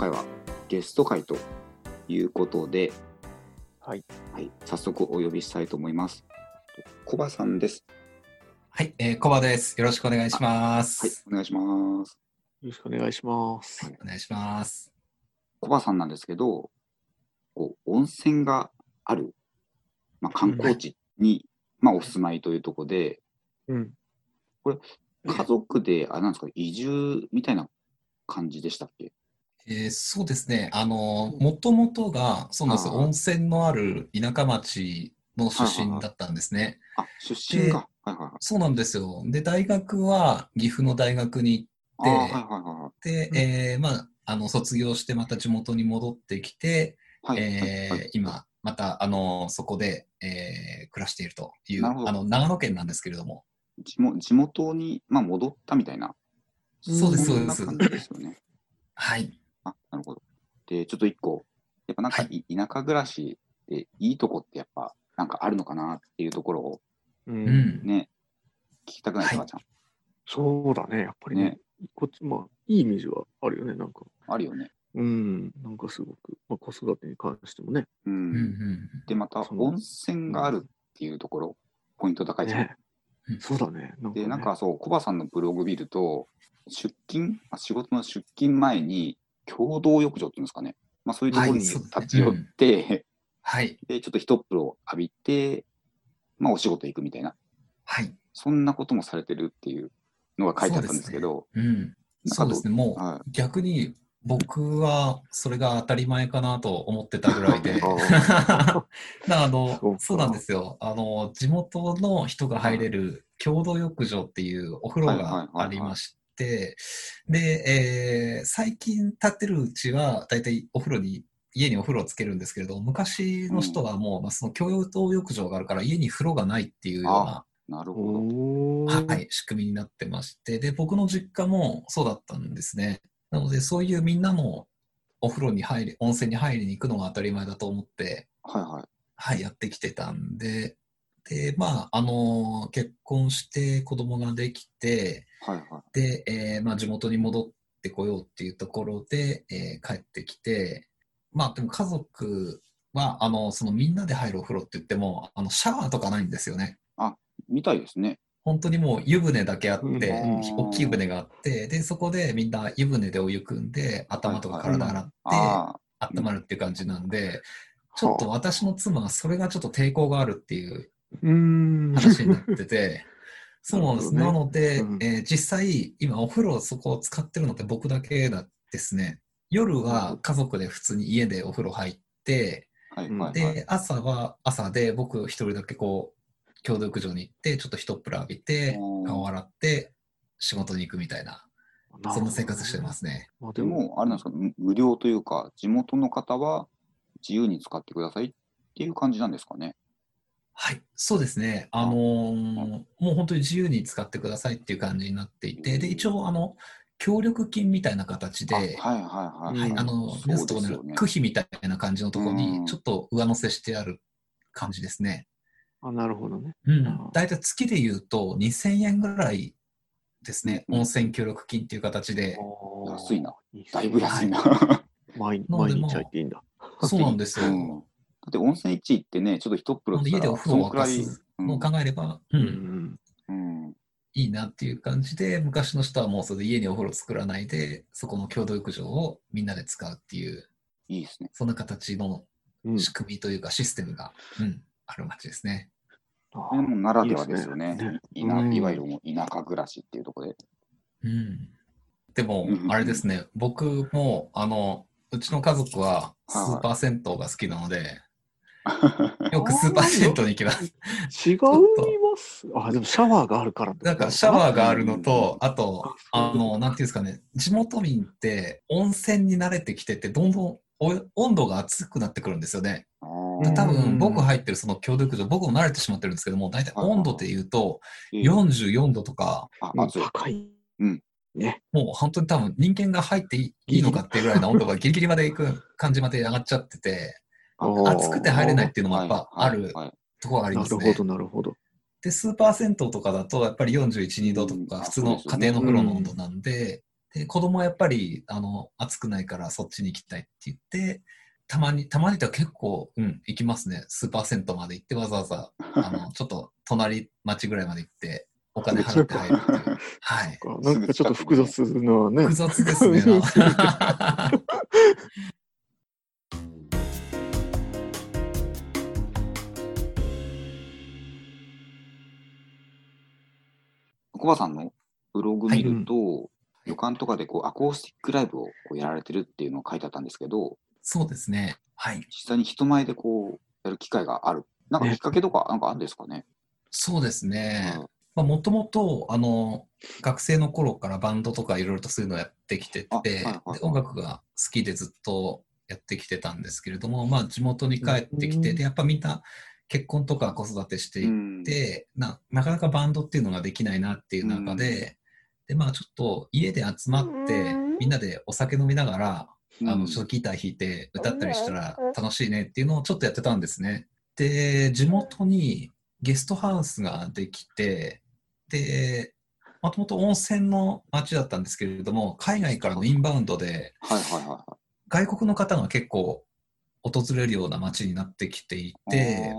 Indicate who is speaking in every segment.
Speaker 1: 今回はゲスト会ということで、
Speaker 2: はい。
Speaker 1: はい、早速お呼びしたいと思います。コバさんです。
Speaker 3: はい、えー、コバです。よろしくお願いします。
Speaker 1: はい、お願いします。
Speaker 2: よろしくお願いします。
Speaker 3: お願いします。
Speaker 1: コバさんなんですけど、こう温泉がある、まあ、観光地に、まあ、お住まいというところで、
Speaker 2: うん。
Speaker 1: 家族で、あ、なんですか、移住みたいな感じでしたっけ？
Speaker 3: えーそうですね。あの、もともとが、そうなんです温泉のある田舎町の出身だったんですね。
Speaker 1: あ、出身が。はいはいはい。
Speaker 3: そうなんですよ。で、大学は岐阜の大学に
Speaker 1: あーはいはいはい
Speaker 3: 行って、えーまあ、あの、卒業してまた地元に戻ってきて、
Speaker 1: はい。はい
Speaker 3: えー
Speaker 1: はいはい
Speaker 3: 今、また、あの、そこで、えー暮らしているという、
Speaker 1: なるほど
Speaker 3: あの、長野県なんですけれども。
Speaker 1: 地元地元に、まあ、戻ったみたいな、
Speaker 3: そうです、
Speaker 1: そ
Speaker 3: そうんです。
Speaker 1: な感じですよね。
Speaker 3: はい。
Speaker 1: あ、なるほど。で、ちょっと一個、やっぱなんか、
Speaker 3: はい
Speaker 1: 田舎暮らしでいいとこってやっぱ、なんかあるのかなっていうところを
Speaker 2: う。
Speaker 3: うんん。
Speaker 1: ね、聞きたくないですか、
Speaker 3: はい
Speaker 1: ちゃん。
Speaker 2: そうだね。やっぱりね。
Speaker 1: ね
Speaker 2: こっち、まあ、いいイメージはあるよね。なんか。
Speaker 1: あるよね。
Speaker 2: うん。なんかすごく、まあ、子育てに関してもね。
Speaker 1: うん。
Speaker 3: うんうん
Speaker 1: で、また、温泉があるっていうところ、ポイント高いじゃん。
Speaker 2: ね。そうだね。なんか、ね。
Speaker 1: で、なんかそう、コバさんのブログ見ると、出勤、あ仕事の出勤前に、共同浴場っていうんですかね。まあ、そういうところに
Speaker 3: はいそうですね
Speaker 1: 立ち寄って、
Speaker 3: はい。
Speaker 1: で、ちょっと一風呂浴びて、まあ、お仕事行くみたいな、
Speaker 3: はい。
Speaker 1: そんなこともされてるっていうのが書いてあったんですけど、
Speaker 3: うん。
Speaker 1: なんか
Speaker 3: そうですね。も
Speaker 1: は
Speaker 3: う逆に僕はそれが当たり前かなと思ってたぐらいで。
Speaker 2: あ
Speaker 3: の
Speaker 2: そうか
Speaker 3: そうなんですよ。あの、地元の人が入れる共同浴場っていうお風呂がありまして、で、えー最近建ってるうちは大体お風呂に家にお風呂をつけるんですけれど、昔の人はもう、まあ、その共同浴場があるから家に風呂がないっていうような
Speaker 1: なるほど。
Speaker 3: はい、仕組みになってまして、で、僕の実家もそうだったんですね。なので、そういうみんなもお風呂に入り、温泉に入りに行くのが当たり前だと思って、
Speaker 1: はいはい。
Speaker 3: はい、やってきてたんで、で、まあ、あの結婚して子供ができて、
Speaker 1: はいはい。
Speaker 3: で、えーまあ、地元に戻ってこようっていうところで、えー帰ってきて、まあ、でも家族は、あの、そのみんなで入るお風呂って言っても、あの、シャワーとかないんですよね。
Speaker 1: みたいですね。
Speaker 3: 本当にもう湯船だけあって、
Speaker 2: うん
Speaker 3: 大きい湯船があって、で、そこでみんな湯船でお湯汲んで、頭とか体洗って、
Speaker 1: あ
Speaker 3: 温まるっていう感じなんで、ちょっと私の妻はそれがちょっと抵抗があるっていう。話になってて、そうなんです。
Speaker 2: ね
Speaker 3: なので、
Speaker 2: うん
Speaker 3: えー実際、今お風呂そこを使ってるのって僕だけだですね。夜は家族で普通に家でお風呂入って、
Speaker 1: あ、はい。
Speaker 3: で、朝は朝で僕一人だけこう、共同浴場に行って、ちょっと一っ風呂浴びて顔洗って、仕事に行くみたいな、
Speaker 2: な
Speaker 3: そんな生活してますね。
Speaker 2: まあ、
Speaker 1: で
Speaker 2: でも、
Speaker 1: も、あれなんですか、無無料というか、地元の方は自由に使ってくださいっていう感じなんですかね。
Speaker 3: はい、そうですね。あのーもう本当に自由に使ってくださいっていう感じになっていて、で、一応、あの、協力金みたいな形で、
Speaker 1: あはいはいはい。
Speaker 3: はい、
Speaker 2: うん
Speaker 3: あの、
Speaker 1: そう
Speaker 3: 皆さんとこ
Speaker 1: ですよね
Speaker 3: の区費みたいな感じのところ
Speaker 1: うん
Speaker 3: に、ちょっと上乗せしてある感じですね。
Speaker 2: あ、なるほどね。
Speaker 3: うん。大体月で言うと2000円ぐらいですね。
Speaker 1: うん
Speaker 3: 温泉協力金っていう形で。
Speaker 1: 安いな。だいぶ安いな。
Speaker 2: 毎日入っていいんだ。
Speaker 3: そうなんですよ。
Speaker 1: うんだって温泉一行ってね、ちょっと一風呂
Speaker 3: 家でお風呂を沸かすのを考えれば、う、
Speaker 2: うんん。
Speaker 1: うん。
Speaker 3: いいなっていう感じで、昔の人はもうそれで家にお風呂作らないで、そこの共同浴場をみんなで使うっていう、
Speaker 1: いいですね。
Speaker 3: そんな形の
Speaker 2: うん。
Speaker 3: 仕組みというかシステムが、うん、ある街ですね。
Speaker 2: あ
Speaker 1: これもならではですよね。
Speaker 2: いいね
Speaker 1: いな
Speaker 2: うん
Speaker 1: いわゆるもう田舎暮らしっていうところで。
Speaker 3: うん。でも
Speaker 1: う、ん
Speaker 3: あれですね、僕も、あの、うちの家族はスーパー銭湯が好きなので、よくスーパー銭湯に行きます。
Speaker 2: 違います。あ、でもシャワーがあるから
Speaker 3: なんかシャワーがあるの
Speaker 1: うん
Speaker 3: と、あと、
Speaker 2: あ
Speaker 3: あの、なんていうんですかね、地元民って温泉に慣れてきてて、どんどんお温度が熱くなってくるんですよね。多分僕入ってるその共同浴場、僕も慣れてしまってるんですけども、大体温度で言うと44度とか、
Speaker 1: あ。
Speaker 2: 高い。
Speaker 1: うん。
Speaker 2: ね。
Speaker 3: もう本当に多分人間が入っていいいのかっていうぐらいの温度がギリギリまで行く感じまで上がっちゃってて、暑くて入れないっていうのもやっぱあるところがありますね
Speaker 2: なるほ。ど、なるほど。
Speaker 3: で、スーパー銭湯とかだと、やっぱり41、2度と
Speaker 1: うん
Speaker 3: か、普通の家庭の風呂の温度なんで、で、子供はやっぱり、あの、暑くないからそっちに行きたいって言って、たまに、たまにとは結構、うん、行きますね。スーパー銭湯まで行ってわざわざ、あの、ちょっと隣町ぐらいまで行って、お金払って入るっていう。はい。
Speaker 2: なんかちょっと複雑なね
Speaker 3: 複。雑ですね。
Speaker 1: コバさんのブログ見ると、旅館とかでこうアコースティックライブをこうやられてるっていうのを書いてあったんですけど、
Speaker 3: そうですね。はい。
Speaker 1: 実際に人前でこうやる機会がある。なんかきっかけとかなんかあるんですかね？
Speaker 3: そうですね。もともと、あの、学生の頃からバンドとかいろいろとそういうのをやってきてて、
Speaker 1: あはいはい
Speaker 3: 音楽が好きでずっとやってきてたんですけれども、まあ、地元に帰ってきて、
Speaker 2: うん
Speaker 3: で、やっぱみんな結婚とか子育てしていっ
Speaker 1: うん。
Speaker 3: て、ななかなかバンドっていうのができないなっていう中で、で、まあ、ちょっと家で集まって、みんなでお酒飲みながら、あの、ちょっとギター弾いて歌ったりしたら楽しいねっていうのをちょっとやってたんですね。で、地元にゲストハウスができて、で、もともと温泉の街だったんですけれども、海外からのインバウンドで。外国の方が結構訪れるような街になってきていて、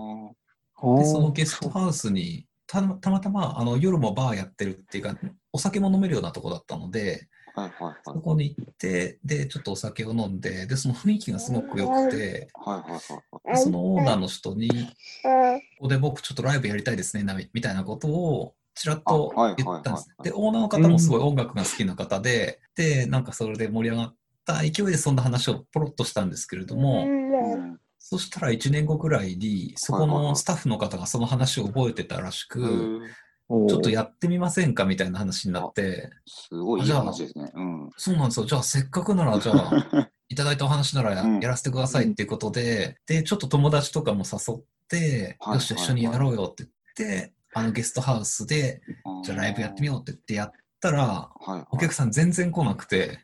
Speaker 3: でそのゲストハウスにたたまたまあの夜もバーやってるっていうか、お酒も飲めるようなとこだったので、
Speaker 1: はいはいはい。
Speaker 3: そこに行って、で、ちょっとお酒を飲んで、で、その雰囲気がすごく良くて、
Speaker 1: はいはいはい
Speaker 3: そのオーナーの人に、ここで僕ちょっとライブやりたいですね、なみみたいなことをちらっと言ったんです
Speaker 1: はいはい。はい。
Speaker 3: で、オーナーの方もすごい音楽が好きな方で、で、なんかそれで盛り上がった勢いでそんな話をポロッとしたんですけれども、
Speaker 1: うん
Speaker 3: そしたら1年後ぐらいに、そこのスタッフの方がその話を覚えてたらしく、
Speaker 2: ち
Speaker 3: ちょっとやってみませんかみたいな話になって、
Speaker 1: すごいいい話ですね。うん。
Speaker 3: そうなんですよ。じゃあせっかくなら、じゃあ、いただいたお話ならや,、
Speaker 1: うん
Speaker 3: らせてくださいっていうことで、で、ちょっと友達とかも誘って、
Speaker 1: はい
Speaker 3: よし、一緒にやろうよって言って、あのゲストハウスで、じゃあライブやってみようって言ってやったら、
Speaker 1: う。はい。
Speaker 3: お客さん全然来なくて。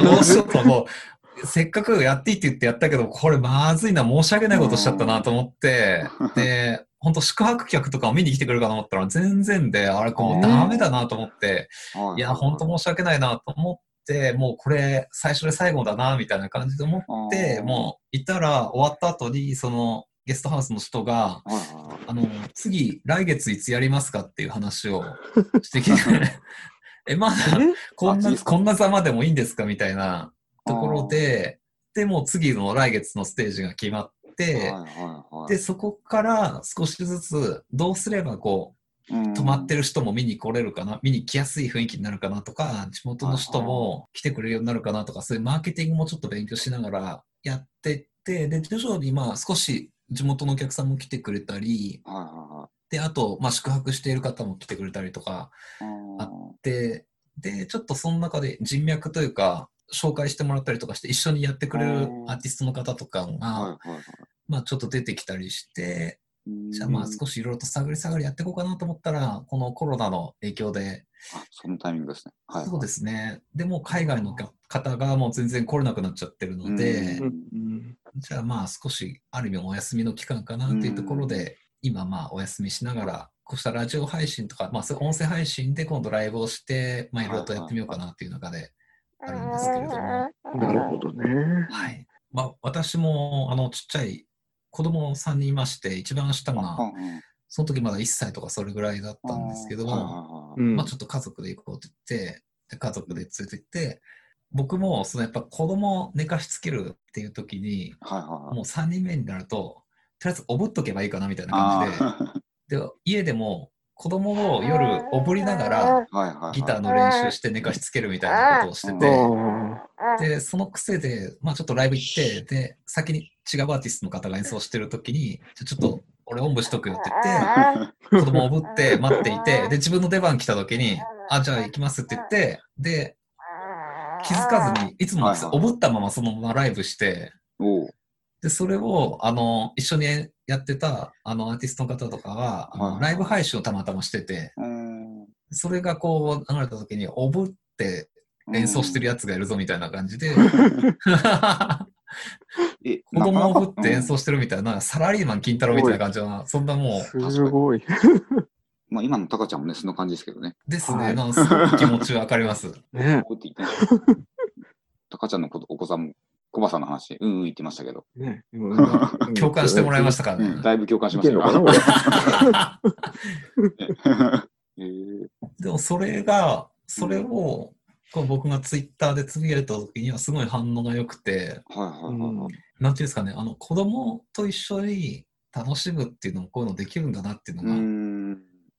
Speaker 3: どうしようともう、せっかくやっていいって言ってやったけど、これまずいな、申し訳ないことしちゃったなと思って、で、本当宿泊客とかを見に来てくれるかと思ったら全然で、あれもうダメだなと思って、いや、本当申し訳ないなと思って、もうこれ最初で最後だな、みたいな感じで思って、もういたら終わった後に、そのゲストハウスの人が、あの、次、来月いつやりますかっていう話をしてきて、え、まだこんな、こんなざまでもいいんですか？みたいなところで、で、もう次の来月のステージが決まって、で、そこから少しずつどうすればこう、
Speaker 1: うん。
Speaker 3: 泊まってる人も見に来れるかな、見に来やすい雰囲気になるかなとか、地元の人も来てくれるようになるかなとか、そういうマーケティングもちょっと勉強しながらやってって、で、徐々にまあ少し地元のお客さんも来てくれたり、で、あと、まあ宿泊している方も来てくれたりとか、
Speaker 1: いはい。
Speaker 3: で、で、ちょっとその中で人脈というか、紹介してもらったりとかして、一緒にやってくれるアーティストの方とかが。まあちょっと出てきたりして、
Speaker 1: うん
Speaker 3: じゃあまあ少しいろいろと探り探りやっていこうかなと思ったら、このコロナの影響で、
Speaker 1: あ、そのタイミングですね。はい。
Speaker 3: そうですね。でも海外のか方がもう全然来れなくなっちゃってるので、
Speaker 1: うん
Speaker 3: じゃあまあ少しある意味お休みの期間かなっていうところで、今まあお休みしながら、こうしたラジオ配信とか、まあ音声配信で今度ライブをして、まあいろいろとやってみようかなっていう中であるんですけれども、
Speaker 2: なるほどね。
Speaker 3: はい。まあ私もあのちっちゃい子供3人いまして、一番下が、その時まだ1歳とかそれぐらいだったんですけども、まあちょっと家族で行こうって言って、で家族で連れて行って、僕もそのやっぱ子供を寝かしつけるっていう時に、
Speaker 1: はいはいはい。
Speaker 3: もう3人目になると、とりあえずおぶっとけばいいかなみたいな感じ
Speaker 1: あ
Speaker 3: で、で家でも子供を夜おぶりながら
Speaker 1: ーはいはいはい。
Speaker 3: ギターの練習して寝かしつけるみたいなことをして
Speaker 1: うん。
Speaker 3: て、で、その癖で、まあちょっとライブ行って、で、先に違うアーティストの方が演奏してる時に、ちょっと俺おんぶしとくよって言って、子供をおぶって待っていて、で、自分の出番来た時に、あ、じゃあ行きますって言って、で、気づかずに、いつもおぶったままそのままライブして、で、それを、あの、一緒にやってた、あの、アーティストの方とかは、ライブ配信をたまたましてて、
Speaker 1: うん
Speaker 3: それがこう流れた時に、おぶって演奏してるやつがいるぞみたいな感じで、
Speaker 1: え、
Speaker 3: 子供をぶって演奏してるみたいな、サラリーマン金太郎みたいな感じの、そんなもう、
Speaker 2: すごい。
Speaker 1: う んまあ今のタカちゃんもね、その感じですけどね。
Speaker 3: ですね。
Speaker 2: はい
Speaker 3: なんかすごく気持ちわかります。
Speaker 2: ね
Speaker 1: タカちゃんのことお子さんも、コバさんの話、うんうん言ってましたけど、
Speaker 2: ね
Speaker 3: 共感してもらいました
Speaker 2: か
Speaker 3: からね。
Speaker 1: うんだいぶ共感し
Speaker 2: い
Speaker 1: ましたよ。
Speaker 2: け
Speaker 3: でもそれが、それを、こう僕がツイッターでつぶやいた時にはすごい反応が良くて、
Speaker 1: はいはいはい
Speaker 2: うん
Speaker 1: はい。
Speaker 3: なんていうんですかね、あの子供と一緒に楽しむっていうのもこういうのできるんだなっていうのが、
Speaker 1: うーん。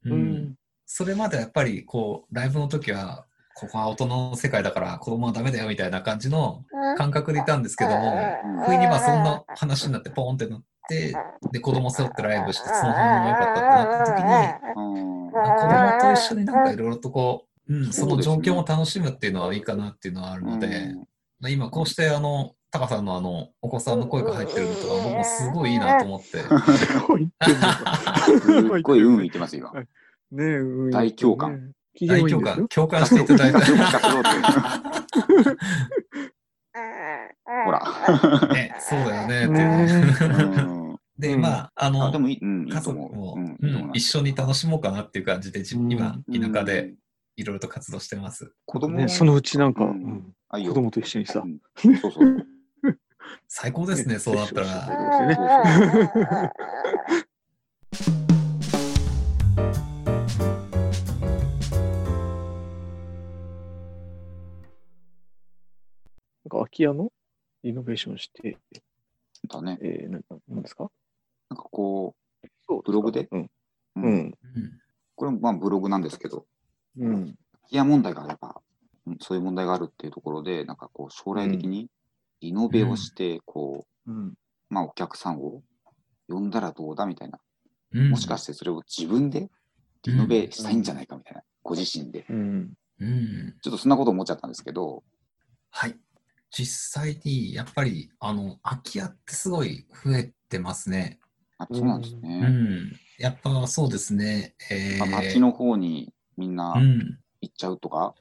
Speaker 3: うん
Speaker 2: うん
Speaker 3: それまでやっぱりこうライブの時はここは大人の世界だから子供はダメだよみたいな感じの感覚でいたんですけども、不意にまあそんな話になってポーンってなって、で子供背負ってライブしてその反応が良かったってなった時に、子供と一緒になんかいろいろとこう、うん、その状況も楽しむっていうのはいいかなっていうのはある
Speaker 1: ー
Speaker 3: ので、まあ今こうしてあの、タカさんのあの、お子さんの声が入ってるのとか、僕もすごいいいなと思って。
Speaker 1: すっごいうん言ってますよ。今。
Speaker 2: ねうん
Speaker 1: 大共感。
Speaker 2: ね。機嫌
Speaker 3: 大共感、
Speaker 2: はいいんですよ。
Speaker 3: 共感していただいて。
Speaker 1: 聞かせろってほら。
Speaker 3: ね、そうだよねっ で、
Speaker 2: うん
Speaker 3: まあ、あの、家族も、一緒に楽しもうかなっていう感じで、自
Speaker 2: うん。
Speaker 3: 今、田舎で
Speaker 1: うん
Speaker 3: いろいろと活動してます。
Speaker 1: 子供
Speaker 2: ねそのうちなんか、子供と一緒にさ。
Speaker 1: う、ん。そうそう。
Speaker 3: 最高ですね、そうなったら。
Speaker 2: そう
Speaker 1: ね
Speaker 2: なんか空き家のリノベーションして、
Speaker 1: だね。
Speaker 2: えー、なんかなんですか？
Speaker 1: なんかこ
Speaker 2: そう
Speaker 1: ブログで？
Speaker 2: うん。
Speaker 1: う、
Speaker 2: うん。
Speaker 3: うん
Speaker 1: これもまあブログなんですけど、
Speaker 2: うん。
Speaker 1: 空き家問題がやっぱ、うんそういう問題があるっていうところで、なんかこう将来的にリノベをして、こ
Speaker 2: うん。
Speaker 1: う、まあお客さんを呼んだらどうだみたいな。
Speaker 3: うん
Speaker 1: もしかしてそれを自分でリノベしたいんじゃないかみたいな。ご自身で。
Speaker 2: うん。
Speaker 3: うん
Speaker 1: ちょっとそんなこと思っちゃったんですけど、
Speaker 3: はい。実際に、やっぱり、あの、空き家ってすごい増えてますね。
Speaker 1: あそうなんです
Speaker 3: う
Speaker 1: ね。
Speaker 3: ん。やっぱそうですね。えー
Speaker 1: まあ、町の方にみんな
Speaker 3: うん。
Speaker 1: 行っちゃうとか、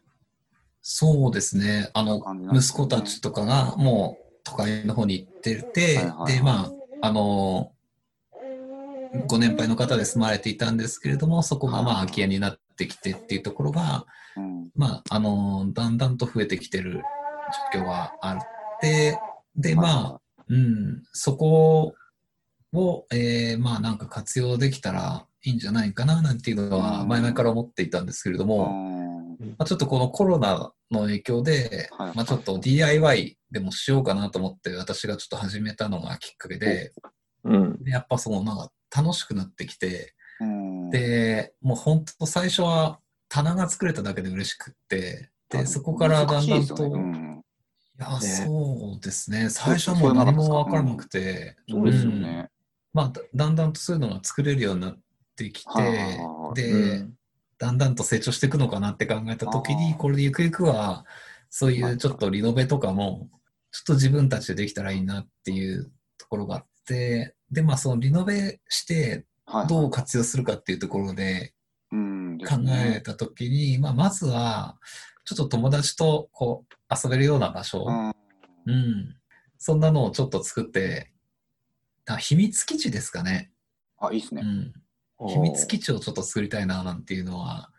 Speaker 3: そうですね。あの、
Speaker 1: ね
Speaker 3: 息子たちとかがもう都会の方に行ってて、
Speaker 1: はいはいはい
Speaker 3: で、まあ、あの、ご年配の方で住まれていたんですけれども、そこがまあ空き家になってきてっていうところが、
Speaker 1: うん、
Speaker 3: まあ、あの、だんだんと増えてきてる状況があって、で、まあ、うん、そこを、えーまあなんか活用できたらいいんじゃないかななんていうのは
Speaker 1: うん。
Speaker 3: 前々から思っていたんですけれど
Speaker 1: あ
Speaker 3: も、
Speaker 1: ー。
Speaker 3: まあ、ちょっとこのコロナの影響で、
Speaker 1: はい。
Speaker 3: まあちょっと DIY でもしようかなと思って私がちょっと始めたのがきっかけで、
Speaker 2: うん。
Speaker 3: でやっぱそのなんか楽しくなってきて、
Speaker 1: うん、
Speaker 3: で、もう本当最初は棚が作れただけで嬉しくって、で、そこからだんだんと、
Speaker 1: ねうん。
Speaker 3: いや、
Speaker 2: ね。
Speaker 3: そうですね。最初はもう何もわからなくて、
Speaker 1: そうですよね。
Speaker 3: まあだ、だんだんとそういうのが作れるようになってきて
Speaker 1: は、い
Speaker 3: で、
Speaker 2: うん。
Speaker 3: だんだんと成長していくのかなって考えたときに、これでゆくゆくは、そういうちょっとリノベとかも、ちょっと自分たちでできたらいいなっていうところがあって、で、まあ、そのリノベしてどう活用するかっていうところで
Speaker 1: うん
Speaker 3: 考えたときに、まあ、まずは、ちょっと友達とこう遊べるような場所、
Speaker 1: うん
Speaker 3: うん。そんなのをちょっと作って、あ秘密基地ですかね。
Speaker 1: あ、いいですね。
Speaker 3: うん。秘密基地をちょっと作りたいななんていうのは、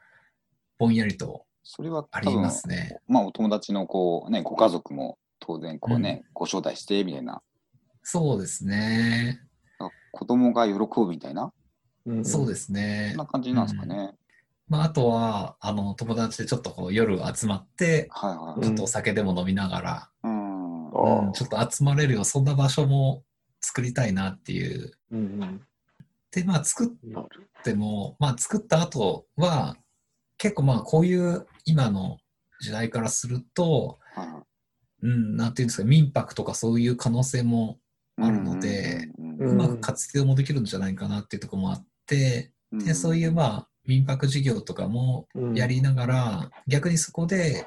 Speaker 3: ぼんやりと
Speaker 1: それは
Speaker 3: ありますね。
Speaker 1: まあ、お友達のこう、ね、ご家族も当然こうね、ご招待してみたいな、
Speaker 3: そうですね。
Speaker 1: あ子供が喜ぶみたいな、
Speaker 2: うん
Speaker 3: そうですね
Speaker 1: そん。な感じなんですかね。
Speaker 3: まあ、あとは、あの、友達でちょっとこう夜集まって、
Speaker 1: はいはい。
Speaker 3: ちょっとお酒でも飲みながら、
Speaker 1: うん。
Speaker 3: うんちょっと集まれるよう、そんな場所も作りたいなっていう。
Speaker 2: うん
Speaker 3: で、まあ、作っ。ても、まあ、作った後は、結構まあ、こういう今の時代からすると、うん、なんていうんですか、民泊とかそういう可能性もあるので、
Speaker 1: うん
Speaker 2: うん
Speaker 3: うまく活用もできるんじゃないかなっていうところもあって、
Speaker 1: うん
Speaker 3: でそういうまあ民泊事業とかも
Speaker 2: うん
Speaker 3: やりながら、逆にそこで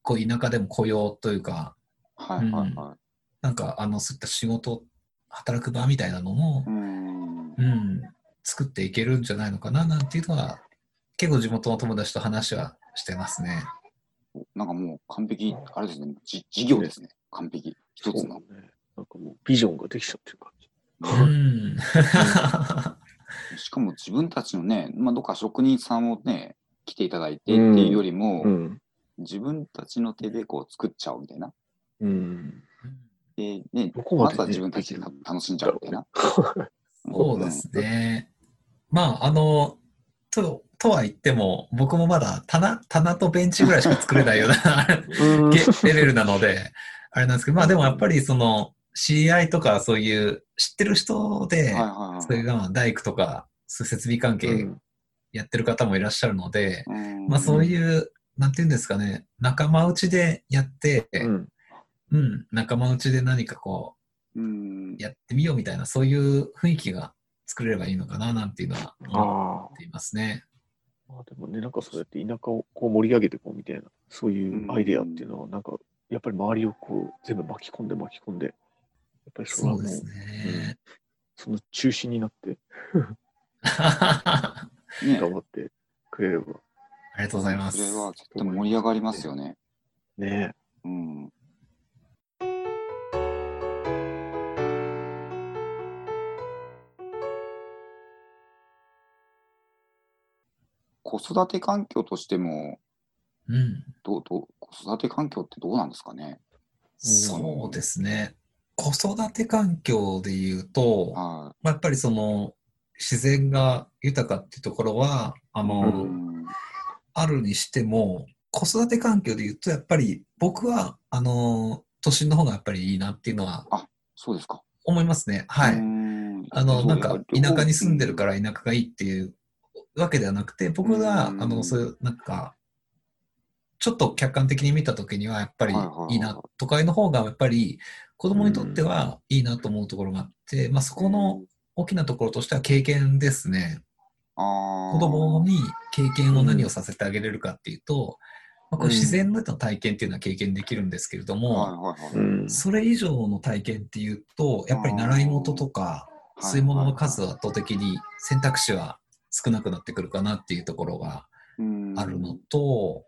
Speaker 3: こう田舎でも雇用というか、
Speaker 1: はいはいは
Speaker 3: なんかあのそういった仕事、働く場みたいなのも
Speaker 1: い。、うん。
Speaker 3: うん、作っていけるんじゃないのかななんていうのは、結構地元の友達と話はしてますね。
Speaker 1: なんかもう完璧、あれですね、じ事業ですね。完璧。一つの。
Speaker 2: ねなんかもうビジョンができちゃってる感じ。
Speaker 3: うん。
Speaker 1: しかも自分たちのね、まあ、どっか職人さんをね、来ていただいてっていうよりも、
Speaker 2: うん。
Speaker 1: 自分たちの手でこう作っちゃおうみたいな。
Speaker 2: うん。
Speaker 1: で、ね、
Speaker 2: どこまでね
Speaker 1: まずは自分たちで楽しんじゃうみたいな。
Speaker 3: そうですね。まあ、あの、と、とは言っても、僕もまだ棚、棚とベンチぐらいしか作れないようなレベルなので、あれなんですけど、まあでもやっぱりその、知り合いとかそういう知ってる人で、
Speaker 1: はいはいはい。
Speaker 3: それがまあ大工とか、設備関係やってる方もいらっしゃるので、
Speaker 1: うん
Speaker 3: まあそういう、なんていうんですかね、仲間内でやって、
Speaker 2: うん。
Speaker 3: うん、仲間内で何かこ
Speaker 1: うん
Speaker 3: う、やってみようみたいな、そういう雰囲気が作れればいいのかな、なんていうのは思
Speaker 2: あ
Speaker 3: っていますね。
Speaker 2: あ。まあでもね、なんかそうやって田舎をこう盛り上げていこうみたいな、そういうアイデアっていうのは、なんか、やっぱり周りをこう全部巻き込んで巻き込んで、やっぱりそれはもう、
Speaker 3: そうですね。
Speaker 2: その中心になって
Speaker 1: ね、
Speaker 2: 頑張ってくれれば。
Speaker 3: ありがとうございます。
Speaker 1: それは絶対盛り上がりますよね。
Speaker 2: ね
Speaker 1: うん。子育て環境としても、
Speaker 3: うん。
Speaker 1: どうどう子育て環境ってどうなんですかね？
Speaker 3: そうですね。子育て環境で言うと、
Speaker 1: は
Speaker 3: まあ、やっぱりその自然が豊かっていうところは、あ
Speaker 1: い。
Speaker 3: の、
Speaker 1: うん
Speaker 3: あるにしても、子育て環境で言うと、やっぱり僕は、あの、都心の方がやっぱりいいなっていうのは
Speaker 1: そうですか。
Speaker 3: 思いますね。はい。
Speaker 1: うん
Speaker 3: あの、なんか、田舎に住んでる
Speaker 1: か
Speaker 3: から田舎がいいっていうわけではなくて、僕が、あ
Speaker 1: うん
Speaker 3: の、そういう、なんか、ちょっと客観的に見たときには、やっぱり
Speaker 1: はいはいはい
Speaker 3: いいな、都会の方がやっぱり子供にとってはいいなと思うところがあって、まあそこの大きなところとしては経験ですね。
Speaker 1: 子
Speaker 3: 子供に経験を何をさせてあげれるかっていうと、まあ、これ自然での体験っていうのは経験できるんですけれども、
Speaker 1: はいはいはい。
Speaker 2: うん。
Speaker 3: それ以上の体験っていうと、やっぱり習い事とか、そういうものの数は圧倒的に選択肢は少なくなってくるかなっていうところがあるのと、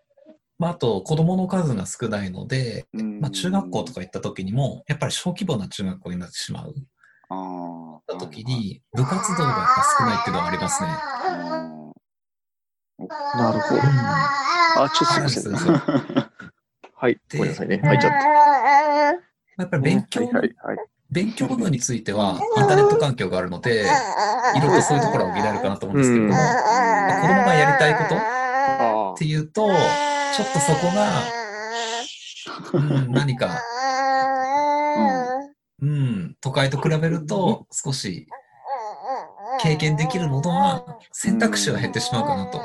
Speaker 3: まあ、あと子供の数が少ないので、まあ、中学校とか行った時にも、やっぱり小規模な中学校になってしまう
Speaker 1: ああ。
Speaker 3: 時に、部活動がやっぱ少ないっていうのはありますね。
Speaker 2: なるほど。あ、ちょっとすいません。はい。
Speaker 3: で
Speaker 2: ごめんなさいね。入っちゃって。
Speaker 3: やっぱり勉強の
Speaker 2: はいはいはい。
Speaker 3: 勉強部分については、インターネット環境があるので、いろいろとそういうところは補えるかなと思うんですけれども、子供がやりたいことっ
Speaker 2: あ
Speaker 3: ていうと、ちょっとそこが、うん、何か、うん、都会と比べると少し経験できるものは選択肢は減ってしまうかなと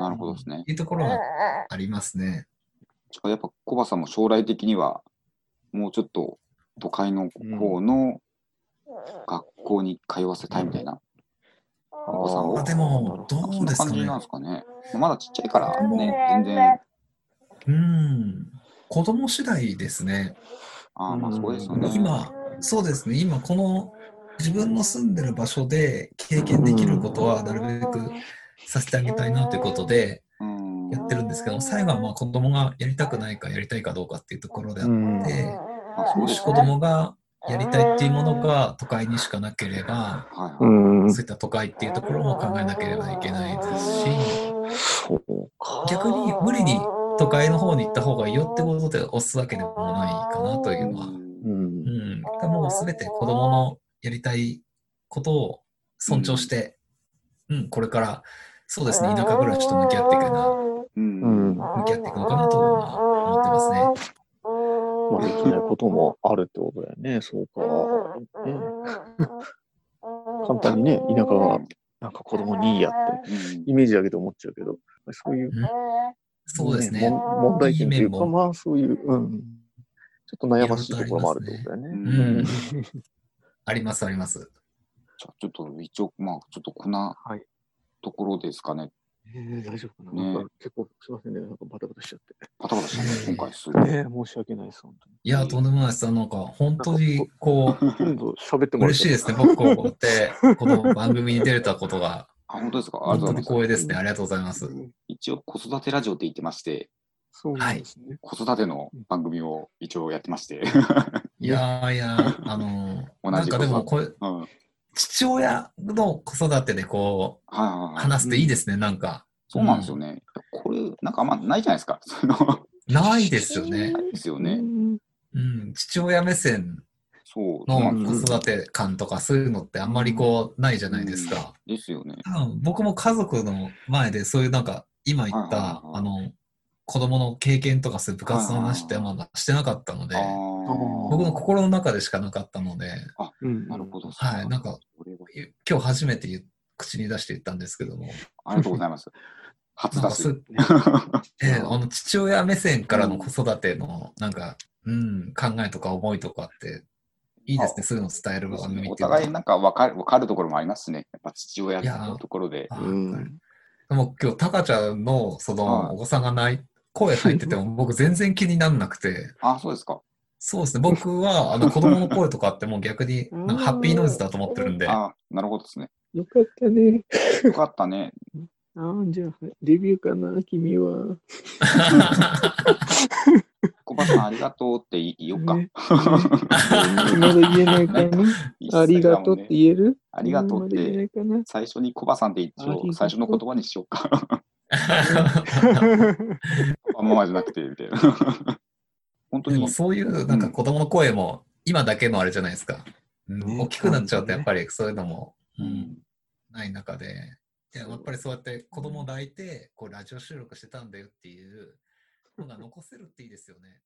Speaker 1: なるほどですね。
Speaker 3: いうところはありますね。
Speaker 1: やっぱコバさんも将来的には、もうちょっと都会の方の学校に通わせたいみたいな。
Speaker 2: あ
Speaker 1: お子さんを
Speaker 3: あでも、どうですかね。
Speaker 1: な感じなん。ですかね。まだちっちゃいからね、全然。
Speaker 3: うん、子供次第ですね。
Speaker 1: ああ、まあそうですよね。
Speaker 3: 今、そうですね、今この自分の住んでる場所で経験できることはなるべくさせてあげたいなということで
Speaker 1: うん、
Speaker 3: やってるんですけど、最後はまあ子供がやりたくないかやりたいかどうかっていうところであっ
Speaker 2: うん。
Speaker 3: て、もし子供がやりたいっていうものが都会にしかなければ。そういった都会っていうところも考えなければいけないですし。逆に無理に都会の方に行った方がいいよってことで押すわけでもないかなというのは
Speaker 2: うん。
Speaker 3: うん、もうすべて子供のやりたいことを尊重して、うん、これから、そうですね、田舎暮らしと向き合っていくような、
Speaker 1: うん
Speaker 2: うん。
Speaker 3: 向き合っていくのかなとは思ってますね。
Speaker 2: まあ、できないこともあるってことだよね。そうか。ね、簡単にね、田舎はなんか子供にいいやってイメージだけで思っちゃうけど、そういう、
Speaker 3: うんそうですね。
Speaker 2: 問題点というか、まあそういう、うん。ちょっと悩ましいところもあるってことだよね。
Speaker 3: あります、あります。
Speaker 1: じゃあちょっと一応、まあちょっとこんなところですかね。
Speaker 2: えー、大丈夫かな,、
Speaker 1: ね
Speaker 2: なんか結構すいませんね。なんかバタバタしちゃっ
Speaker 1: パタパタしたね、今回すごい。
Speaker 2: て。ね申し訳ないです、本当に。
Speaker 3: いや、とんでもないです。なんか、本当に、こ
Speaker 2: 今度喋って
Speaker 3: う、
Speaker 2: もらって
Speaker 3: 嬉しいですね。僕、こうやって、この番組に出れたことが、
Speaker 1: あ、本当ですか？ありがとうござい
Speaker 3: 本当に
Speaker 1: ます。
Speaker 3: 光栄ですね。ありがとうございます。
Speaker 1: 一応、子育てラジオって言ってまして、
Speaker 2: そうですね。
Speaker 1: 子育ての番組を一応やってまして。
Speaker 3: いやーいやー、あのー、なんかでも、これ、
Speaker 1: うん。
Speaker 3: 父親の子育てでこう。話すといいですね、なんか。
Speaker 1: そうなんですよね。これ、なんかあんまないじゃないですか。その
Speaker 3: ないですよね。
Speaker 1: ないですよね。
Speaker 3: うん、父親目線
Speaker 1: そう。そう
Speaker 3: の子育て感とかそういうのってあんまりこうないじゃないですか。
Speaker 1: ですよね。
Speaker 3: 多分僕も家族の前でそういうなんか今言ったあの子供の経験とかそういう部活の話ってまだしてなかったので
Speaker 1: あ、
Speaker 3: 僕の心の中でしかなかったので、
Speaker 2: うん
Speaker 1: なるほど。
Speaker 3: はいなんか今日初めて口に出して言ったんですけども、
Speaker 1: ありがとうございます。初出し
Speaker 3: なんかそ。う ええあの父親目線からの子育てのなんか、うん、考えとか思いとかっていいですね、そういうのを伝える番組って
Speaker 1: お互いなんか分かる分かるところもありますね。やっぱ父親のところで。
Speaker 3: あ
Speaker 2: うん
Speaker 3: でも今日、タカちゃんのそ
Speaker 1: はい
Speaker 3: のお子さんがない、声入ってても僕全然気にならなくて、
Speaker 1: あ、そうですか。
Speaker 3: そうですね、僕はあの 子供の声とかってもう逆にハッピーノイズだと思ってるんで、
Speaker 1: あ、なるほどですね。
Speaker 2: よかったね。
Speaker 1: よかったね。
Speaker 2: ああ、じゃあ、デビューかな、君は。
Speaker 1: コバさんありがとうって言おうか。
Speaker 2: ねまだ言えないかな。ありがとうって言える？
Speaker 1: ありがとうって
Speaker 2: まだ言えないかな。
Speaker 1: 最初にコバさんって一応最初の言葉にしようか。あんままじゃなくて、みたいな。本当に
Speaker 3: でも。そういうなんか子供の声も今だけのあれじゃないですか。大きくなっちゃうとやっぱりそういうのも、う
Speaker 1: うんん
Speaker 3: ない中で、いややっぱりそうやって子供を抱いてこうラジオ収録してたんだよっていうのが残せるっていいですよね。